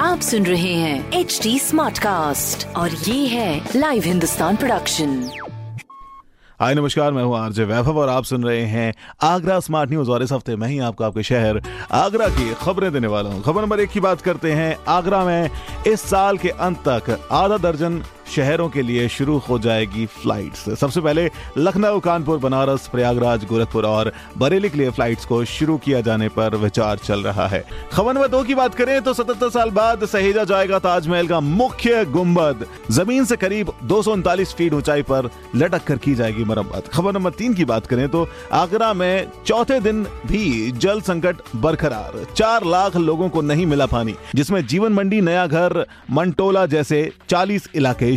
आप सुन रहे हैं एच डी स्मार्ट कास्ट और ये है लाइव हिंदुस्तान प्रोडक्शन हाय, नमस्कार, मैं हूँ आरजे वैभव और आप सुन रहे हैं आगरा स्मार्ट न्यूज़ और इस हफ़्ते मैं ही आपको आपके शहर आगरा की खबरें देने वाला हूँ। खबर नंबर एक की बात करते हैं, आगरा में इस साल के अंत तक आधा दर्जन शहरों के लिए शुरू हो जाएगी फ्लाइट्स सबसे पहले लखनऊ, कानपुर, बनारस, प्रयागराज, गोरखपुर और बरेली के लिए फ्लाइट्स को शुरू किया जाने पर विचार चल रहा है। खबर नंबर दो की बात करें तो सतहत्तर साल बाद सहेजा जाएगा ताजमहल का मुख्य गुंबद ज़मीन से करीब दो सौ उनतालीस फीट ऊंचाई पर लटक कर की जाएगी मरम्मत। खबर नंबर तीन की बात करें तो आगरा में चौथे दिन भी जल संकट बरकरार। चार लाख लोगों को नहीं मिला पानी, जिसमें जीवन मंडी, नया घर, मंटोला जैसे 40 इलाके